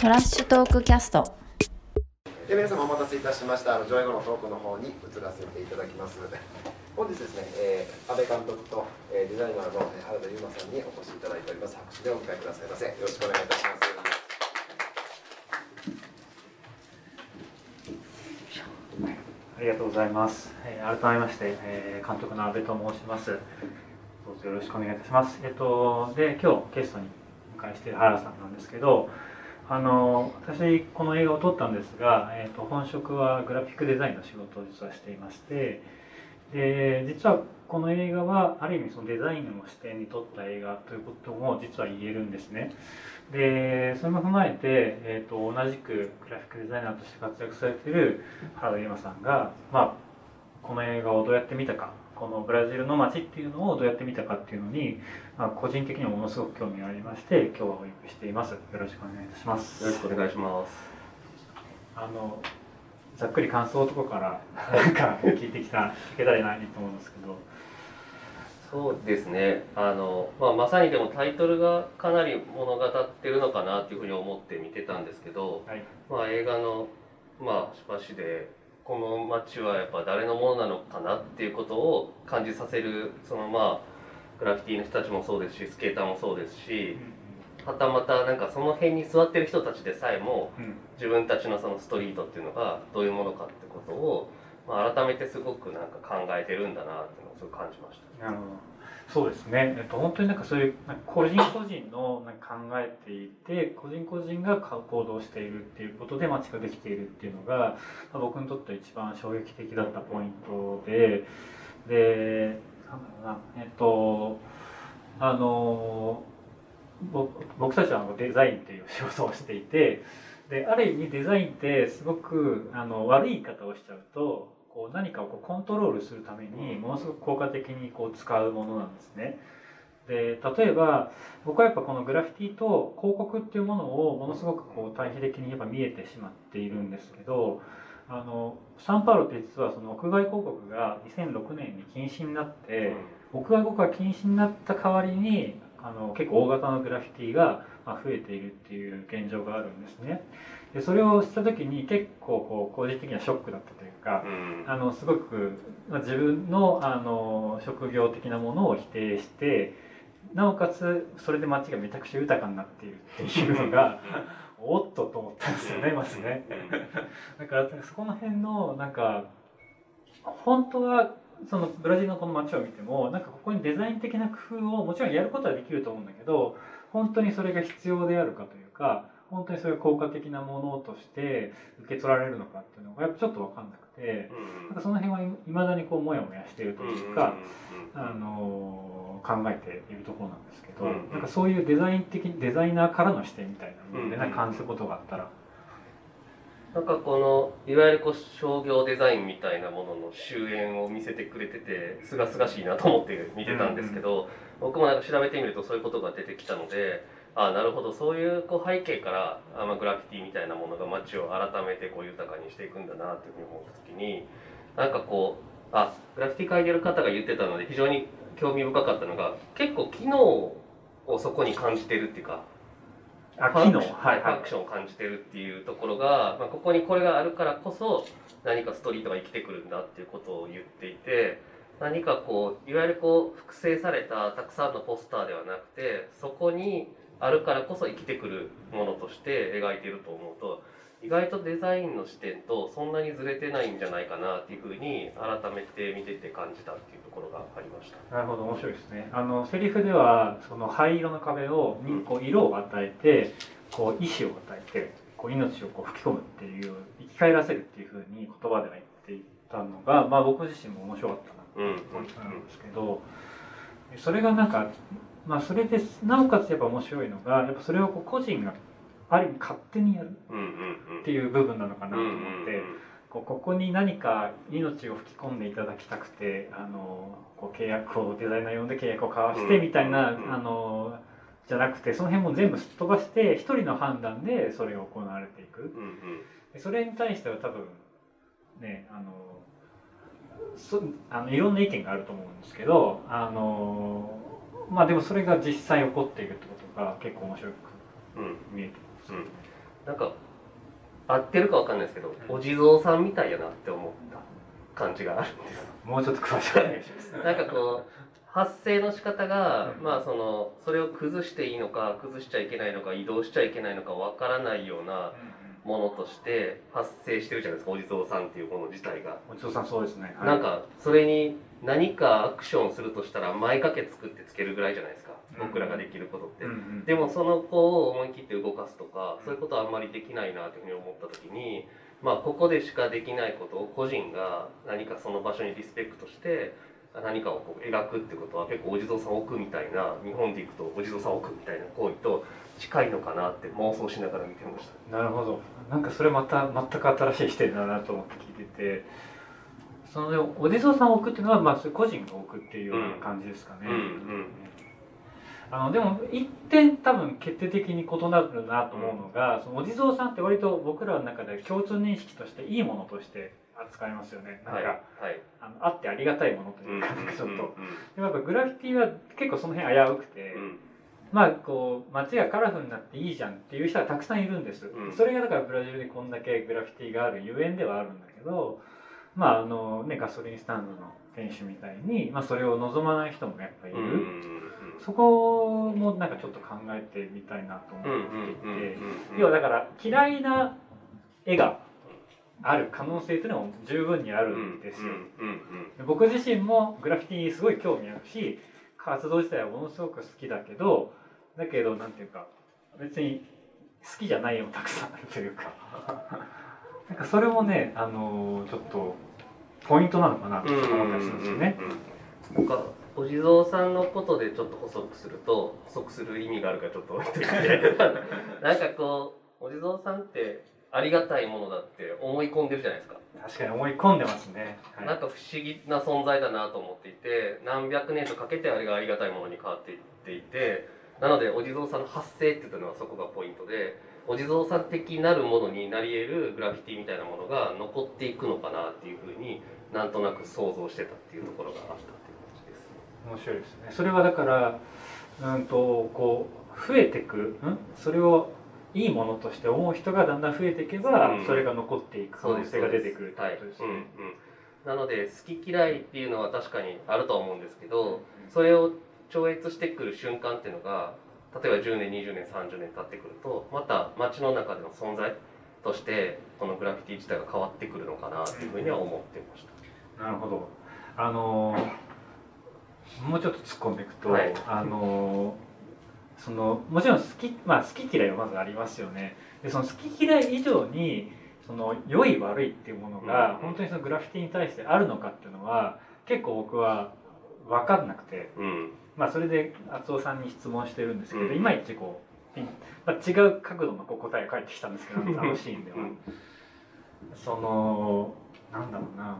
トラッシュトークキャストで皆様お待たせいたしましたあの上映後のトークの方に移らせていただきます本日ですね、えー、安倍監督と、えー、デザイナーのえー原田悠馬さんにお越しいただいております拍手でお迎えくださいませよろしくお願いいたしますありがとうございます。えー改めまして、えー監督の阿部と申します。どうぞよろしくお願いいたします。えっとで今日ゲストにお迎えしている原さんなんですけど、あの私この映画を撮ったんですが、えっと本職はグラフィックデザインの仕事を実はしていまして、で実はこの映画はある意味そのデザインを視点に撮った映画ということも実は言えるんですね。でそれも踏まえて、えー、と同じくグラフィックデザイナーとして活躍されている原田悠馬さんが、まあ、この映画をどうやって見たかこのブラジルの街っていうのをどうやって見たかっていうのに、まあ、個人的にはものすごく興味がありまして今日はお呼びしていますよろしくお願いいたしますよろしくお願いします。あのざっくり感想とかからなんか聞いてきた聞けたらいいなと思うんですけどそうですね。あのまあまさにでもタイトルがかなり物語ってるのかなっていうふうに思って見てたんですけど、はいまあ映画のまあしばしでこの街はやっぱ誰のものなのかなっていうことを感じさせるそのまあグラフィティの人たちもそうですしスケーターもそうですしはたまたなんかその辺に座ってる人たちでさえもうん。自分たちのそのストリートっていうのがどういうものかってことを、まあ、改めてすごくなんか考えてるんだなっていうのをすごく感じました。なるほど。そうですね、えっと、本当になんかそういうなんか個人個人のなんか考えていて個人個人が行動しているっていうことで街ができているっていうのが、まあ、僕にとっては一番衝撃的だったポイントででなんだろうな。えっとあの僕僕たちはあのデザインっていう仕事をしていてである意味デザインってすごくあの悪い言い方をしちゃうとこう何かをこうコントロールするためにものすごく効果的にこう使うものなんですね。で例えば僕はやっぱこのグラフィティと広告っていうものをものすごくこう対比的にやっぱ見えてしまっているんですけどあのサンパウロって実はその屋外広告が2006年に禁止になって、屋外広告が禁止になった代わりにあの結構大型のグラフィティがまあ増えているっていう現状があるんですね。でそれをした時に結構こう個人的にはショックだったというか、うんあのすごくまあ自分のあの職業的なものを否定してなおかつそれで街がめちゃくちゃ豊かになっているっていうのが おっとと思ったんですよねまずね。だからそこの辺のなんか本当はそのブラジルのこの街を見てもなんかここにデザイン的な工夫をもちろんやることはできると思うんだけど本当にそれが必要であるかというか本当にそれが効果的なものとして受け取られるのかっていうのがやっぱちょっと分かんなくてなんかその辺はいまだにこうモヤモヤしているというか、あの考えているところなんですけど、うんうん。なんかそういうデザイン的デザイナーからの視点みたいなので、うんうんなんか感じることがあったら。なんかこのいわゆるこう商業デザインみたいなものの終焉を見せてくれててすがすがしいなと思って見てたんですけど、僕もなんか調べてみるとそういうことが出てきたのでああなるほど。そういうこう背景からあまあグラフィティみたいなものが街を改めてこう豊かにしていくんだなっていうふうに思った時になんかこうあグラフィティ描いてる方が言ってたので非常に興味深かったのが結構機能をそこに感じてるっていうかあファンクションはいはい。ファンクションを感じてるっていうところが、まあ、ここにこれがあるからこそ何かストリートが生きてくるんだっていうことを言っていて何かこういわゆるこう複製されたたくさんのポスターではなくてそこにあるからこそ生きてくるものとして描いていると思うと意外とデザインの視点とそんなにずれてないんじゃないかなっていうふうに改めて見てて感じたっていうところがありました。なるほど面白いですねあのセリフではその灰色の壁をにこう色を与えてこう意志を与えてこう命をこう吹き込むっていう生き返らせるっていうふうに言葉では言っていたのが、まあ、僕自身も面白かったなポイントなん。ですけどそれがなんか、まあ、それでなおかつやっぱ面白いのがやっぱそれをこう個人がある意味勝手にやるっていう部分なのかなと思って。こうここに何か命を吹き込んでいただきたくてあのこう契約をデザイナー呼んで契約を交わしてみたいな、あのじゃなくてその辺も全部すっ飛ばして一人の判断でそれが行われていく。それに対しては多分ねあのそあのいろんな意見があると思うんですけどあのまあでもそれが実際起こっているってことが結構面白くうん見えてます。よね。なんか合ってるかわかんないですけど、うん。お地蔵さんみたいやなって思った感じがあるんです。もうちょっと詳しくお願いします。なんかこう発生の仕方が、うん。まあそのそれを崩していいのか崩しちゃいけないのか移動しちゃいけないのかわからないようなものとして発生してるじゃないですかお地蔵さんっていうもの自体が、お地蔵さんそうですね、はい。なんかそれに何かアクションするとしたら前掛け作ってつけるぐらいじゃないですかうん。僕らができることって、うんうん。でもその子を思い切って動かすとかそういうことはあんまりできないなというふうに思った時にまあここでしかできないことを個人が何かその場所にリスペクトして何かをこう描くってことは結構お地蔵さんを置くみたいな日本でいくとお地蔵さんを置くみたいな行為と近いのかなって妄想しながら見てました。なるほど。なんかそれまた全く新しい視点だなと思って聞いてて。そのお地蔵さんを置くっていうのは、まあ、個人が置くっていうような感じですかね、うんうんあのでも一点多分決定的に異なるなと思うのが、そのお地蔵さんって割と僕らの中で共通認識としていいものとして扱いますよね。なんか、はいはい。あのあってありがたいものとうんいうか、なんかちょっと、うん。でもやっぱグラフィティは結構その辺危うくて、うんまあこう街がカラフルになっていいじゃんっていう人がたくさんいるんです、うん。それがだからブラジルでこんだけグラフィティがあるゆえんではあるんだけどまああのねガソリンスタンドの店主みたいに、まあ、それを望まない人もやっぱいる、うんうんそこもなんかちょっと考えてみたいなと思うんうんっていて、うん。要はだから嫌いな絵がある可能性というのも十分にあるんですよ、うんうんで僕自身もグラフィティにすごい興味あるし活動自体はものすごく好きだけどだけどなんていうか別に好きじゃない絵もたくさんあるというか。なんかそれもねあのちょっとポイントなのかなとうん思ったりするんですよね。なんかお地蔵さんのことでちょっと補足すると補足する意味があるからちょっと置いといて。なんかこうお地蔵さんってありがたいものだって思い込んでるじゃないですか、確かに思い込んでますね。はい。なんか不思議な存在だなと思っていて何百年とかけてあれがありがたいものに変わっていっていてなのでお地蔵さんの発生っていうのはそこがポイントでお地蔵さん的なるものになり得るグラフィティみたいなものが残っていくのかなっていうふうになんとなく想像してたっていうところがあったっていう感じです。面白いですね。それはだからうんとこう増えてくん？それをいいものとして思う人がだんだん増えていけば、うん。それが残っていく可能性が出てくるってはいことですね。うんうん、なので好き嫌いっていうのは確かにあるとは思うんですけどそれを超越してくる瞬間っていうのが例えば10年20年30年経ってくるとまた街の中での存在としてこのグラフィティ自体が変わってくるのかなっていうふうには思ってました。なるほど。あのーもうちょっと突っ込んでいくと、はいあのーそのもちろん好きまあ好き嫌いはまずありますよね。でその好き嫌い以上にその良い悪いっていうものがうん本当にそのグラフィティに対してあるのかっていうのは結構僕は分かんなくて。うんまあそれで厚尾さんに質問してるんですけど、うん。いまいちこうまあ、違う角度のこう答えが返ってきたんですけどあのシーンでは、うん。そのなんだろうな。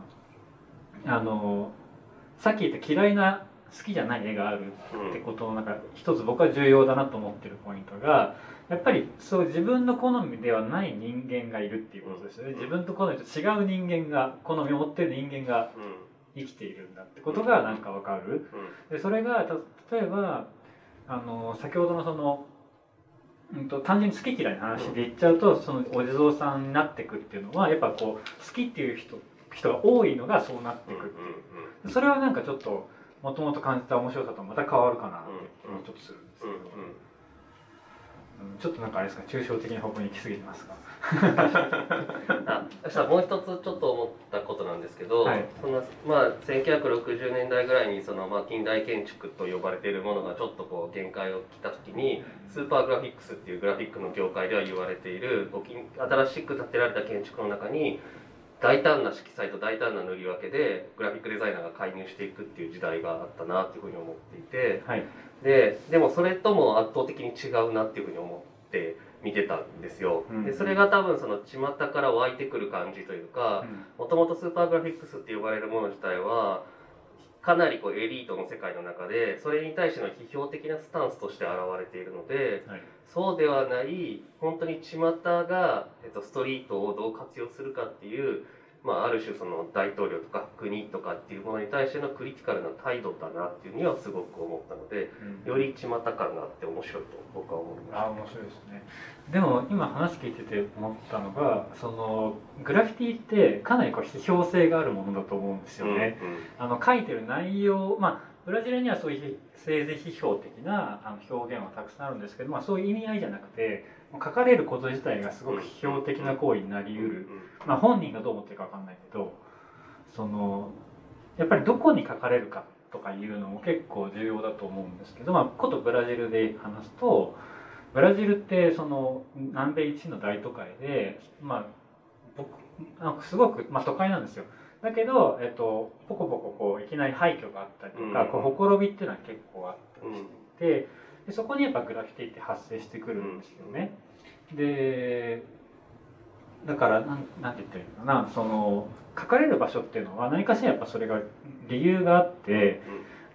あのさっき言った嫌いな好きじゃない絵があるってことの中一つ僕は重要だなと思ってるポイントがやっぱりそう自分の好みではない人間がいるっていうことですよね。自分と好みと違う人間が好みを持ってる人間がうん生きているんだってことがなんかわかる。でそれがた例えばあの先ほどのその、うん、と単純に好き嫌いの話で言っちゃうとそのお地蔵さんになっていくっていうのはやっぱこう好きっていう人人が多いのがそうなってくっていう。それはなんかちょっともともと感じた面白さとまた変わるかなってちょっとするんですけど、ちょっとなんかあれですか抽象的な方向に行き過ぎてますか？あそしたらもう一つちょっと思ったことなんですけど、はい。そのまあ、1960年代ぐらいにその、まあ、近代建築と呼ばれているものがちょっとこう限界を来た時にスーパーグラフィックスっていうグラフィックの業界では言われているこう近新しく建てられた建築の中に大胆な色彩と大胆な塗り分けでグラフィックデザイナーが介入していくっていう時代があったなっていうふうに思っていてはい。ででもそれとも圧倒的に違うなっていうふうに思って見てたんですよ。うんでそれが多分その巷から湧いてくる感じというかもともとスーパーグラフィックスって呼ばれるもの自体はかなりこうエリートの世界の中でそれに対しての批評的なスタンスとして現れているのではい。そうではない本当に巷が、えっと、ストリートをどう活用するかっていうまあ、ある種その大統領とか国とかっていうものに対してのクリティカルな態度だなっていうにはすごく思ったのでより巷感があって面白いと僕は思いましたあ面白いですね。でも今話聞いてて思ったのがそのグラフィティってかなりこう批評性があるものだと思うんですよね、あの書いてる内容まあブラジルにはそういう政治批評的なあの表現はたくさんあるんですけど、まあ、そういう意味合いじゃなくて書かれること自体がすごく批評的な行為になりうる、まあ、本人がどう思ってるか分かんないけどそのやっぱりどこに書かれるかとかいうのも結構重要だと思うんですけど、まあ、ことブラジルで話すとブラジルってその南米一の大都会で、まあ、僕なんかすごく、まあ、都会なんですよ。だけど、えっと、ポコポコこういきなり廃墟があったりとか、うんこうほころびっていうのは結構あったりしていて、でそこにやっぱグラフィティって発生してくるんですよね。でだからなんなんて言ったらいいのかな。その書かれる場所っていうのは何かしらやっぱそれが理由があって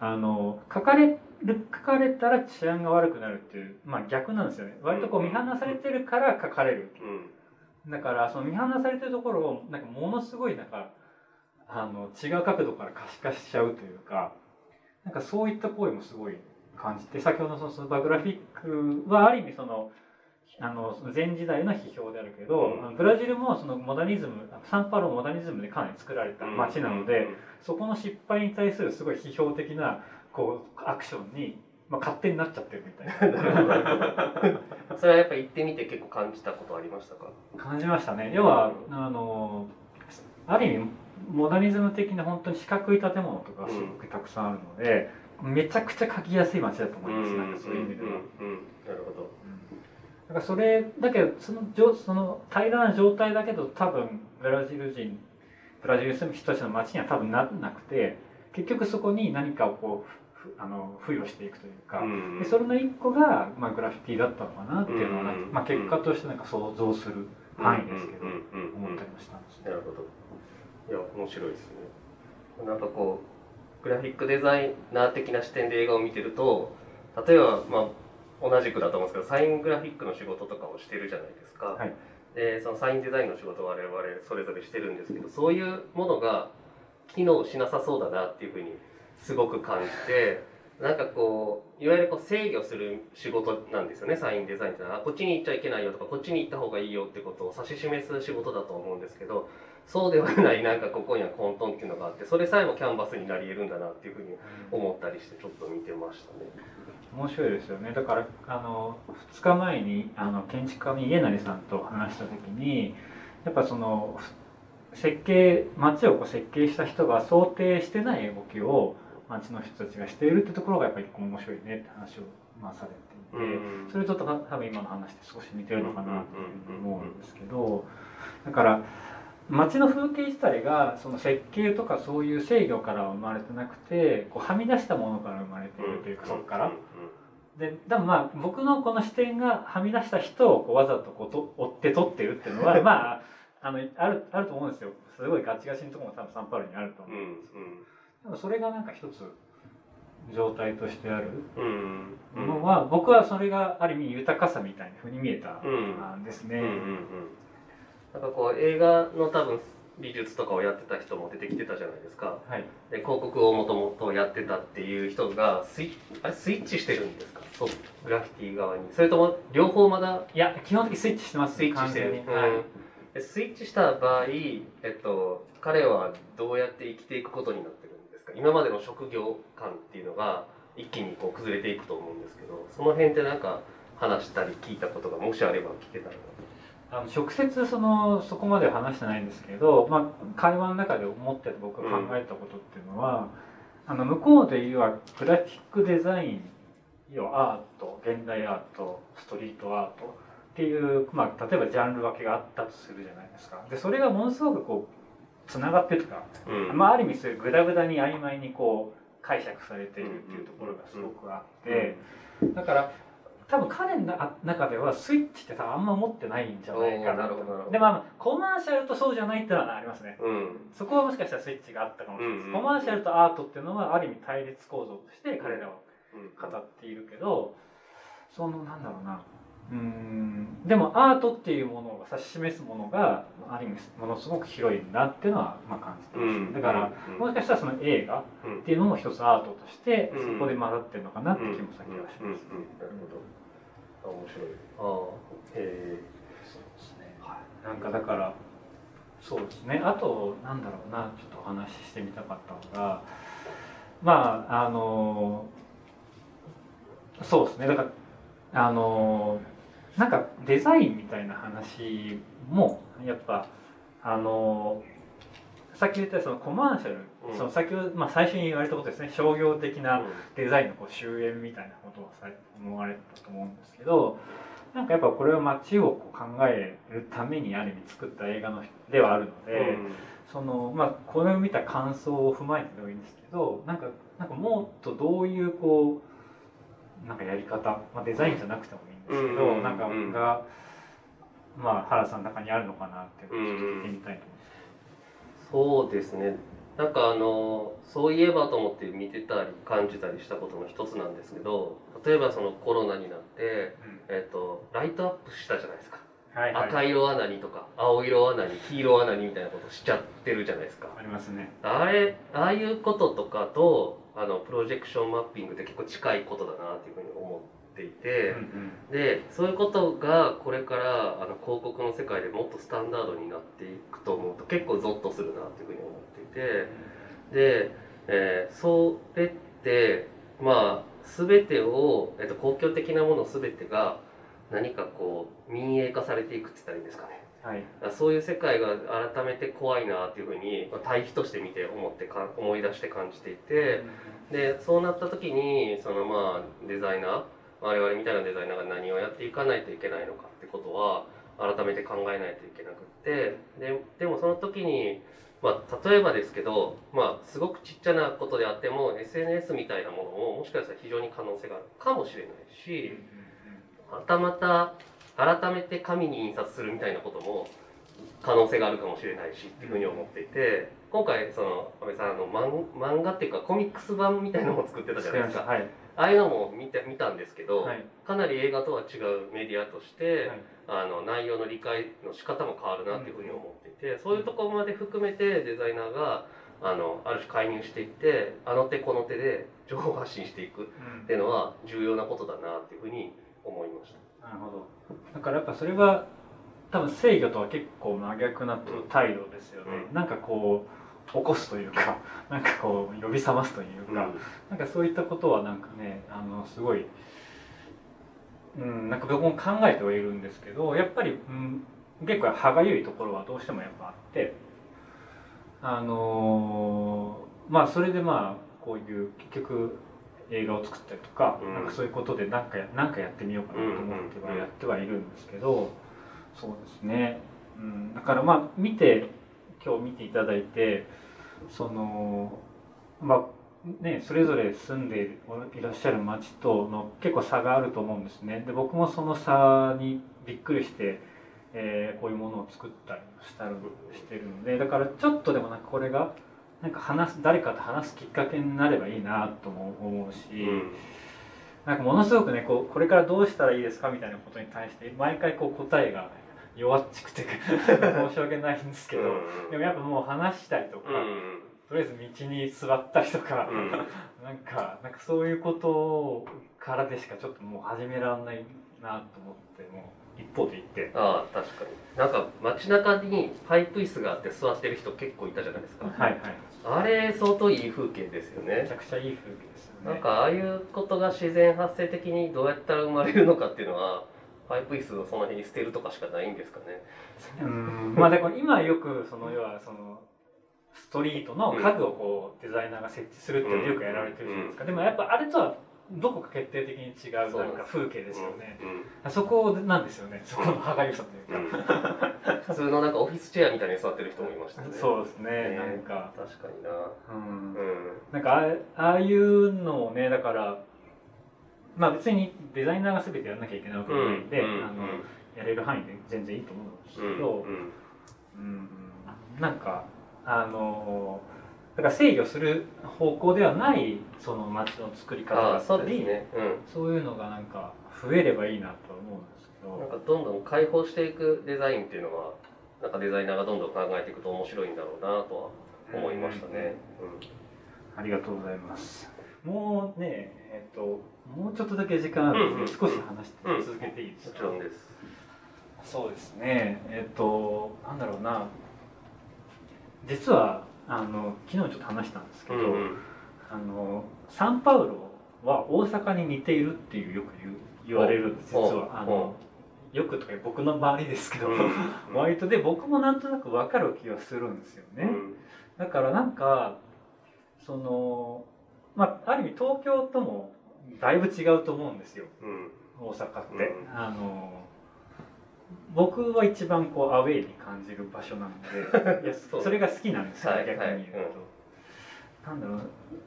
あの書かれる書かれたら治安が悪くなるっていう、まあ、逆なんですよね。割とこう見放されてるから書かれる。だからその見放されてるところをなんかものすごいなんかあの違う角度から可視化しちゃうというかなんかそういった行為もすごい感じて先ほどのそのスーパーグラフィックはある意味そのあの前時代の批評であるけど、うん。ブラジルもそのモダニズムサンパウロもモダニズムでかなり作られた街なので、そこの失敗に対するすごい批評的なこうアクションに、まあ、勝手になっちゃってるみたいな。それはやっぱり行ってみて結構感じたことありましたか？感じましたね。要はあのある意味モダニズム的な本当に四角い建物とかすごくたくさんあるので、めちゃくちゃ書きやすい街だと思います、なんかそういう意味では。うん。うん。うん。なるほど。だからそれだけどそのじょその平らな状態だけど多分ブラジル人ブラジルに住む人たちの街には多分ならなくて結局そこに何かをこうふあの付与していくというか、うん。でそれの一個が、まあ、グラフィティだったのかなっていうのは、うん。まあ、結果としてなんか想像する範囲ですけど、思ったりもしたん。ですね。なるほどいや面白いですねなん。かこうグラフィックデザイナー的な視点で映画を見てると例えばまあ同じくだと思うんですけどサイングラフィックの仕事とかをしてるじゃないですか、はい。でそのサインデザインの仕事を我々それぞれしてるんですけどそういうものが機能しなさそうだなっていうふうにすごく感じてなんかこういわゆるこう制御する仕事なんですよねサインデザインって。のはあこっちに行っちゃいけないよとかこっちに行った方がいいよってことを指し示す仕事だと思うんですけどそうではないなんかここには混沌っていうのがあってそれさえもキャンバスになり得るんだなっていうふうに思ったりしてちょっと見てましたね。面白いですよね。だからあの2日前にあの建築家の家成さんと話した時にやっぱその設計街をこう設計した人が想定してない動きを街の人たちがしているってところがやっぱり面白いねって話を、まあ、されていて、うん。それと多分今の話って少し似てるのかなっていうふうに思うんですけどだから街の風景自体がその設計とかそういう制御からは生まれてなくてこうはみ出したものから生まれているというかそこから。ででもまあ僕のこの視点がはみ出した人をこうわざとこうと追って撮ってるっていうのは まああのあるあると思うんですよ。すごいガチガチのところも多分サンパウロにあると思ううんですけど、んでもそれがなんか一つ状態としてあるうん。うん。ものは、僕はそれがある意味豊かさみたいなふうに見えたうん。んですね。うんうんうんなんかこう映画の多分美術とかをやってた人も出てきてたじゃないですか。はい、で広告をもともとやってたっていう人がスイあれスイッチしてるんですか？そう。グラフィティ側に。それとも両方まだ？いや基本的にスイッチしてますスイッチしてる、はい。うんでスイッチした場合、えっと、彼はどうやって生きていくことになってるんですか？今までの職業観っていうのが一気にこう崩れていくと思うんですけどその辺ってなんか話したり聞いたことがもしあれば聞けたらなあの直接そのそこまでは話してないんですけど、まあ、会話の中で思ってて僕が考えたことっていうのは、あの向こうで言うはグラフィックデザイン要はアート現代アートストリートアートっていう、まあ、例えばジャンル分けがあったとするじゃないですか。でそれがものすごくこうつながってるとか、うん。まあ、ある意味そういうグダグダに曖昧にこう解釈されているっていうところがすごくあって。だから多分彼の中ではスイッチって多分あんま持ってないんじゃないかなでまあコマーシャルとそうじゃないってのはありますね。うん。そこはもしかしたらスイッチがあったかもしれない。です、うんコマーシャルとアートっていうのはある意味対立構造として彼らはうん。語っているけどそのなんだろうなうん。でもアートっていうものが指し示すものがある意味ものすごく広いんだっていうのはまあ感じてます、うん。だから、うん。もしかしたらその映画うん。っていうのも一つアートとしてうん。そこで混ざってるのかなって気も先はします、うん。うん。うん。なるほど。あ面白い。ああへそうですね、はい、なんかだからそうですね。あとなんだろうな。ちょっとお話ししてみたかったのがまああのそうですね。だからあのなんかデザインみたいな話もやっぱあのさっき言ったそのコマーシャル、うん。その先ほど、まあ、最初に言われたことですね。商業的えなデザインのこう終焉みたいなことをさ思われたと思うんですけどなんかやっぱこれは街をこう考えるためにある意味作った映画のではあるので、そのまあこれを見た感想を踏まえてでもいいんですけどなんかなんかもっとどういうこうなんかやり方、まあ、デザインじゃなくてもいいんですけど、うん。なんかうん。が、まあ、原さんの中にあるのかなって聞いてみたいとそうですね。なんかあのそういえばと思って見てたり感じたりしたことの一つなんですけど例えばそのコロナになって、えっとライトアップしたじゃないですか、はいはい。赤色穴にとか青色穴に黄色穴にみたいなことしちゃってるじゃないですか。ありますね。あれああいうこととかとあのプロジェクションマッピングって結構近いことだなっていうふうに思っていて、うんでそういうことがこれからあの広告の世界でもっとスタンダードになっていくと思うと結構ゾッとするなっていうふうに思っていてで、えーそれってまあ全てを、えっと、公共的なもの全てが何かこう民営化されていくって言ったらいいんですかね。はい。そういう世界が改めて怖いなっていうふうにまあ対比として見て思ってか思い出して感じていて。でそうなった時にそのまあデザイナー我々みたいなデザイナーが何をやっていかないといけないのかってことは改めて考えないといけなくってででもその時に、まあ、例えばですけど、まあ、すごくちっちゃなことであっても SNS みたいなものももしかしたら非常に可能性があるかもしれないしはたまた改めて紙に印刷するみたいなことも可能性があるかもしれないしっていうふうに思っていて今回その安倍さんあの漫漫画っていうかコミックス版みたいなのも作ってたじゃないですか。はい。ああいうのも見て見たんですけど、はい。かなり映画とは違うメディアとして、はい。あの内容の理解の仕方も変わるなっていうふうに思っていて、そういうところまで含めてデザイナーがあのある種介入していってあの手この手で情報発信していくっていうのは重要なことだなっていうふうに思いました。なるほど。だからやっぱそれは多分制御とは結構真逆な態度ですよね、うん。なんかこう起こすというか なんかこう呼び覚ますというか、なんかそういったことはなんかねあのすごいうんなんか僕も考えてはいるんですけどやっぱり、うん、結構歯がゆいところはどうしてもやっぱあってあのーまあそれでまあこういう結局映画を作ったりとか,、うん。なんかそういうことで何かやなんかやってみようかなと思ってはやってはいるんですけど、そうですね、うん、だからまあ見て今日見ていただいてそのまあね、それぞれ住んでいらっしゃる町との結構差があると思うんですね。で僕もその差にびっくりして、えーこういうものを作ったりしたりしてるのでだからちょっとでもなんかこれがなんか話す誰かと話すきっかけになればいいなとも思うし、うん。なんかものすごくねこうこれからどうしたらいいですかみたいなことに対して毎回こう答えが弱っちくて。申し訳ないんですけど、うんでもやっぱもう話したりとか、うんとりあえず道に座ったりとか、うんなんかなんかそういうことからでしかちょっともう始められないなと思ってもう一方で言って。ああ確かに。なんか街中にパイプ椅子があって座ってる人結構いたじゃないですか、はいはい。あれ相当いい風景ですよね。めちゃくちゃいい風景ですよね。なんかああいうことが自然発生的にどうやったら生まれるのかっていうのはパイプ椅子をその辺に捨てるとかしかないんですかね。うん。まあでも今よくその要はそのストリートの家具をこうデザイナーが設置するっていうのがよくやられてるじゃないですか、でもやっぱあれとはどこか決定的に違うなんか風景ですよね、うん。そこなんですよね。そこの歯がゆさというか、普通のなんかオフィスチェアみたいに座ってる人もいましたよね。そうですね、ね。なんか、確かにな。うん。うん。なんかああああいうのをねだからまあ別にデザイナーが全てやらなきゃいけないわけじゃないんで、うんあのやれる範囲で全然いいと思うんですけど、うんなんかあのだから制御する方向ではないその街の作り方だったりね。うん。そういうのがなんか増えればいいなとは思うんですけど。なんかどんどん開放していくデザインっていうのはなんかデザイナーがどんどん考えていくと面白いんだろうなとは思いましたね。ありがとうございます。もうねえっ、ともうちょっとだけ時間あるので、うんうん。少し話してうん。続けていいですか、もちろんです。そうですね。えっ、となんだろうな。実はあの昨日ちょっと話したんですけど、うんうん。あのサンパウロは大阪に似ているっていうよく言う言われるんです実おは。あのよくとか僕の周りですけど、うん。割とで僕もなんとなく分かる気がするんですよね、だからなんかそのまあある意味東京ともだいぶ違うと思うんですよ。うんうん大阪って、うん。あの僕は一番こうアウェーに感じる場所なので いやそれが好きなんですよ、はい逆に言うと、はいなんだろう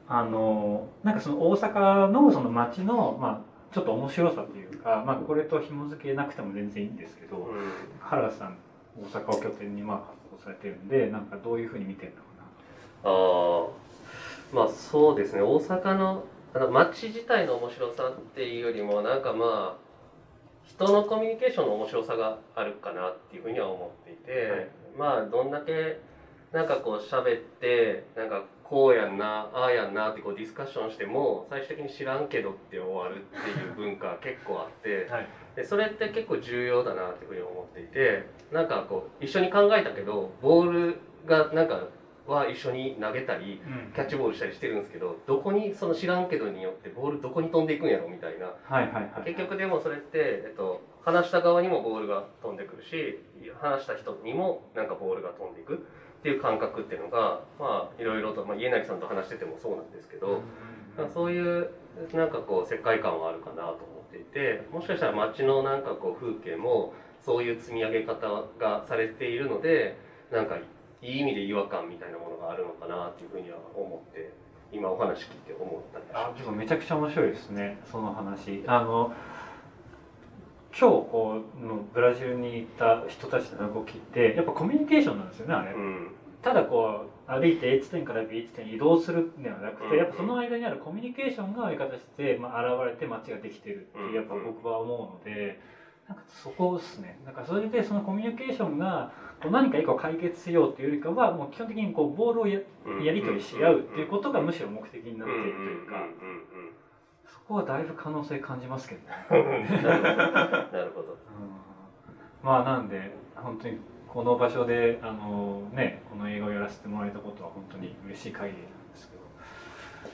あのなんかその大阪のその街のまあちょっと面白さというか、まあ、これと紐付けなくても全然いいんですけど、うん。原田さん大阪を拠点にまあ活動されてるんでなんかどういうふうに見てるのかああまあそうですね。大阪のあの街自体の面白さっていうよりもなんかまあ人のコミュニケーションの面白さがあるかなっていうふうには思っていて、はいまあどんだけなんかこう喋ってなんかこうやんなああやんなってこうディスカッションしても最終的に知らんけどって終わるっていう文化 結構あってな。はいでそれって結構重要だなっていうふうに思っていてなんかこう一緒に考えたけどボールがなんかは一緒に投げたりうん。キャッチボールしたりしてるんですけどどこにその知らんけどによってボールどこに飛んでいくんやろみたいな。結局でもそれって、えっと、話した側にもボールが飛んでくるし話した人にもなんかボールが飛んでいくっていう感覚っていうのがまあいろいろと、まあ、家成さんと話しててもそうなんですけど、そういうなんかこう世界観はあるかなと思っていてもしかしたら街のなんかこう風景もそういう積み上げ方がされているのでなんかいい意味で違和感みたいなものがあるのかなっていうふうには思って今お話聞いて思ったあまでもめちゃくちゃ面白いですねその話。あの今日こうのブラジルに行った人たちの動きってやっぱコミュニケーションなんですよねあれ、うん。ただこう歩いて A 地点から B 地点に移動するんではなくうん。てやっぱその間にあるコミュニケーションが相方して、まあ、現れて街ができてるってやっぱ僕は思うのでなんかそこですね。なんかそれでそのコミュニケーションがこう何か一個解決しようっていうよりかはもう基本的にこうボールをやうん。やり取りし合うっていうことがむしろ目的になっているとうんいうかうんそこはだいぶ可能性感じますけどね。なるほど。まあなんで本当にこの場所であのねこの映画をやらせてもらえたことは本当に嬉しい限りなんですけど、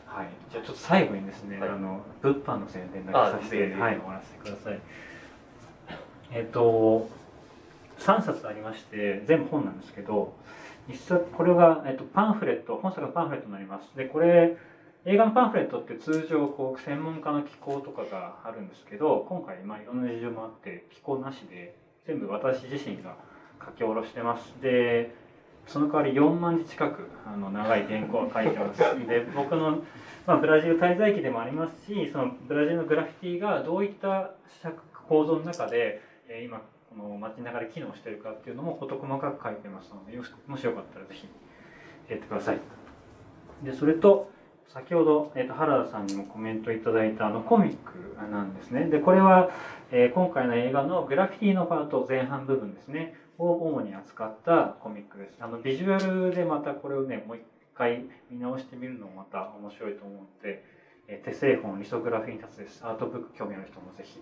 はい、じゃあちょっと最後にですね、はい。あの物販の宣伝だけさせてはい終わらせてください。えっ、と3冊ありまして全部本なんですけど一冊これが、えっとパンフレット本作のパンフレットになります。でこれ映画のパンフレットって通常こう専門家の機構とかがあるんですけど今回まあいろんな事情もあって機構なしで全部私自身が書き下ろしてますでその代わり4万字近くあの長い原稿を書いてますで僕の、まあ、ブラジル滞在記でもありますしそのブラジルのグラフィティがどういった構造の中で、今この街中で機能してるかっていうのも事細かく書いてますのでよもしよかったらぜひやってください。でそれと先ほど、えー、と原田さんにもコメントいただいたあのコミックなんですね。でこれは、えー今回の映画のグラフィティのパート前半部分ですね。を主に扱ったコミックです。あのビジュアルでまたこれをねもう一回見直してみるのもまた面白いと思うので、えー手製本リソグラフィーに立つです。アートブック興味ある人もぜひ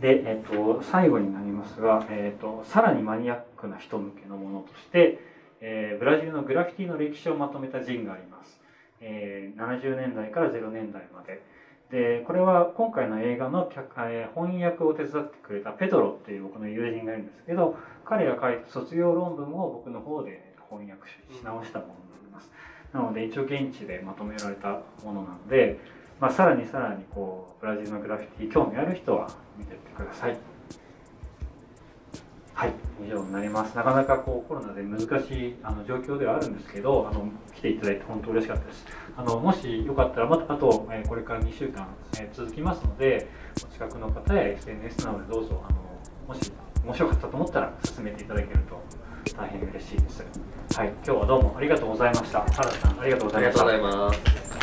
で、えっと最後になりますが、えっとさらにマニアックな人向けのものとして、えーブラジルのグラフィティの歴史をまとめたジンがあります、えー70年代から0年代まで。でこれは今回の映画の脚、えー翻訳を手伝ってくれたペドロっていう僕の友人がいるんですけど彼が書いた卒業論文を僕の方で翻訳し直したものになります。なので一応現地でまとめられたものなので、まあ、さらにさらにこうブラジルのグラフィティ興味ある人は見てってください。はい以上になります。なかなかこうコロナで難しいあの状況ではあるんですけどあの来ていただいて本当嬉しかったです。あのもしよかったらまたあと、えーこれから2週間、えー続きますのでお近くの方や SNS などでどうぞあのもし面白かったと思ったら進めていただけると大変嬉しいです。はい今日はどうもありがとうございました。原田さんありがとうございました。